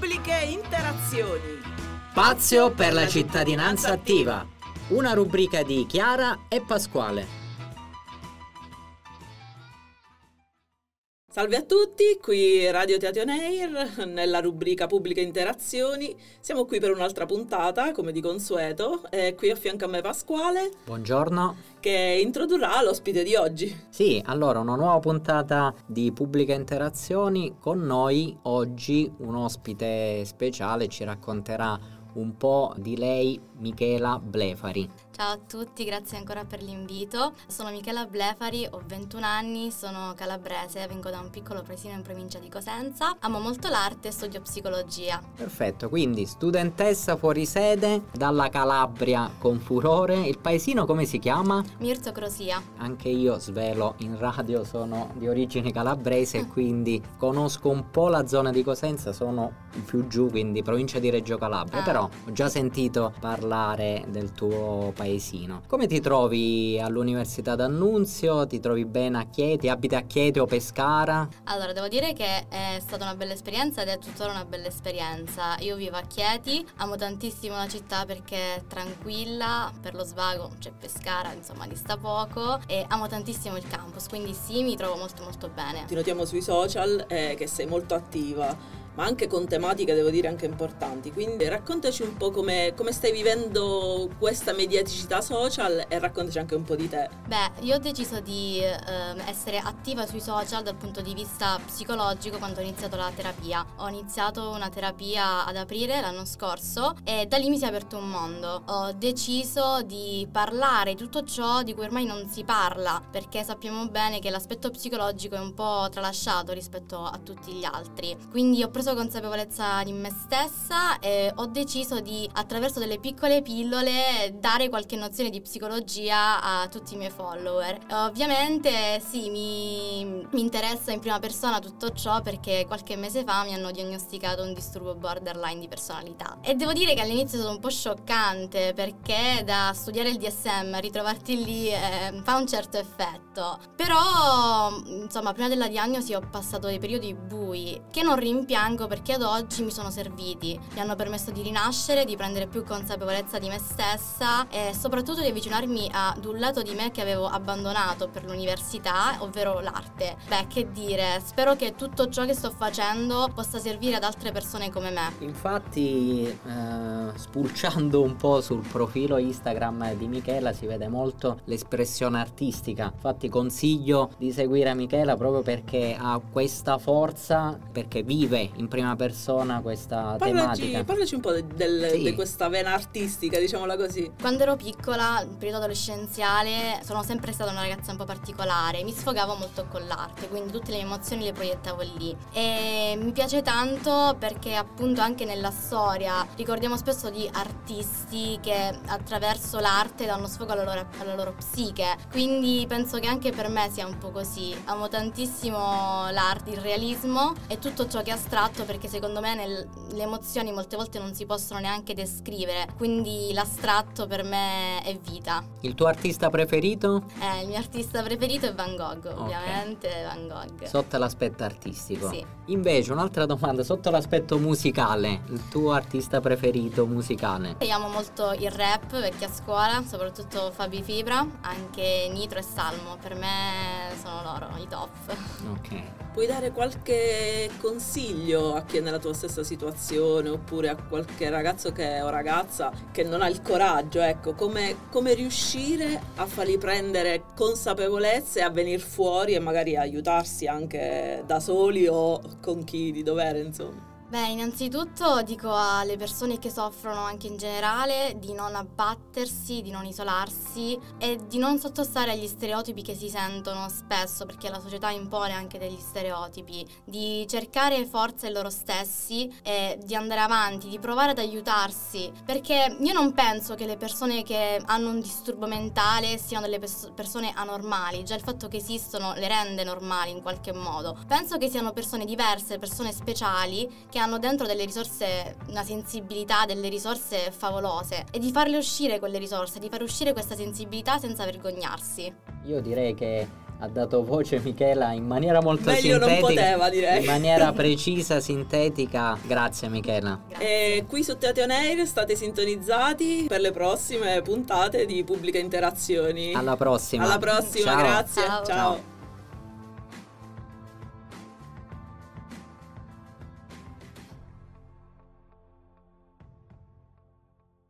Pubbliche Interazioni. Spazio per la cittadinanza attiva. Una rubrica di Chiara e Pasquale. Salve a tutti, qui Radio Teatro Air, nella rubrica Pubbliche Interazioni. Siamo qui per un'altra puntata, come di consueto. E qui a fianco a me Pasquale. Buongiorno. Che introdurrà l'ospite di oggi. Sì, allora una nuova puntata di Pubbliche Interazioni. Con noi oggi un ospite speciale ci racconterà un po' di lei, Michela Blefari. Ciao a tutti, grazie ancora per l'invito. Sono Michela Blefari, ho 21 anni, sono calabrese, vengo da un piccolo paesino in provincia di Cosenza. Amo molto l'arte e studio psicologia. Perfetto, quindi studentessa fuori sede dalla Calabria con furore. Il paesino come si chiama? Mirto Crosia. Anche io svelo in radio, sono di origine calabrese e quindi conosco un po' la zona di Cosenza, sono più giù, quindi provincia di Reggio Calabria, Ah. però ho già sentito parlare del tuo paesino. Come ti trovi all'Università d'Annunzio? Ti trovi bene a Chieti? Abiti a Chieti o Pescara? Allora, devo dire che è stata una bella esperienza ed è tuttora una bella esperienza. Io vivo a Chieti, amo tantissimo la città perché è tranquilla, per lo svago c'è Pescara, insomma, dista poco e amo tantissimo il campus, quindi sì, mi trovo molto molto bene. Ti notiamo sui social eh, che sei molto attiva, ma anche con tematiche, devo dire, anche importanti. Quindi raccontaci un po' come, come stai vivendo questa mediaticità social e raccontaci anche un po' di te. Beh, io ho deciso di ehm, essere attiva sui social dal punto di vista psicologico quando ho iniziato la terapia. Ho iniziato una terapia ad aprile l'anno scorso e da lì mi si è aperto un mondo. Ho deciso di parlare tutto ciò di cui ormai non si parla, perché sappiamo bene che l'aspetto psicologico è un po' tralasciato rispetto a tutti gli altri. Quindi ho consapevolezza di me stessa e ho deciso di, attraverso delle piccole pillole, dare qualche nozione di psicologia a tutti i miei follower. Ovviamente sì, mi, mi interessa in prima persona tutto ciò perché qualche mese fa mi hanno diagnosticato un disturbo borderline di personalità. E devo dire che all'inizio è stato un po' scioccante perché da studiare il DSM, ritrovarti lì eh, fa un certo effetto. Però, insomma, prima della diagnosi ho passato dei periodi bui che non rimpiango perché ad oggi mi sono serviti. Mi hanno permesso di rinascere, di prendere più consapevolezza di me stessa e soprattutto di avvicinarmi ad un lato di me che avevo abbandonato per l'università, ovvero l'arte. Beh, che dire, spero che tutto ciò che sto facendo possa servire ad altre persone come me. Infatti, eh, spulciando un po' sul profilo Instagram di Michela si vede molto l'espressione artistica. Infatti, consiglio di seguire Michela proprio perché ha questa forza, perché vive in prima persona questa Parlaci, tematica. parlaci un po' del- Sì. di questa vena artistica, diciamola così. Quando ero piccola, in periodo adolescenziale, sono sempre stata una ragazza un po' particolare. Mi sfogavo molto con l'arte, quindi tutte le mie emozioni le proiettavo lì. E mi piace tanto perché appunto anche nella storia ricordiamo spesso di artisti che attraverso l'arte danno sfogo alla loro, alla loro psiche. Quindi penso che anche per me sia un po' così. Amo tantissimo l'arte, il realismo e tutto ciò che è astratto perché secondo me nel- le emozioni molte volte non si possono neanche descrivere. Quindi l'astratto per me è vita. Il tuo artista preferito? Eh, il mio artista preferito è Van Gogh, ovviamente Van Gogh. Sotto l'aspetto artistico. Sì. Invece, un'altra domanda, sotto l'aspetto musicale, il tuo artista preferito musicale? Io amo molto il rap, vecchia scuola, soprattutto Fabi Fibra, anche Nitro e Salmo, per me sono loro i top. Ok. Puoi dare qualche consiglio a chi è nella tua stessa situazione oppure a qualche ragazzo che, o ragazza che non ha il coraggio, ecco, come, come riuscire a fargli prendere consapevolezza e a venire fuori e magari aiutarsi anche da soli o con chi di dovere, insomma. Beh, innanzitutto dico alle persone che soffrono anche in generale di non abbattersi, di non isolarsi e di non sottostare agli stereotipi che si sentono spesso, perché la società impone anche degli stereotipi, di cercare forza in loro stessi e di andare avanti, di provare ad aiutarsi, perché io non penso che le persone che hanno un disturbo mentale siano delle pers- persone anormali, già il fatto che esistono le rende normali in qualche modo. Penso che siano persone diverse, persone speciali che hanno dentro delle risorse, una sensibilità, delle risorse favolose e di farle uscire quelle risorse, di far uscire questa sensibilità senza vergognarsi. Io direi che ha dato voce Michela in maniera molto Meglio non sintetica. poteva, direi. In maniera precisa, sintetica. Grazie Michela. Grazie. E qui su Teatro Air state sintonizzati per le prossime puntate di Pubbliche Interazioni. Alla prossima. Alla prossima, Ciao. grazie. Ciao. Ciao.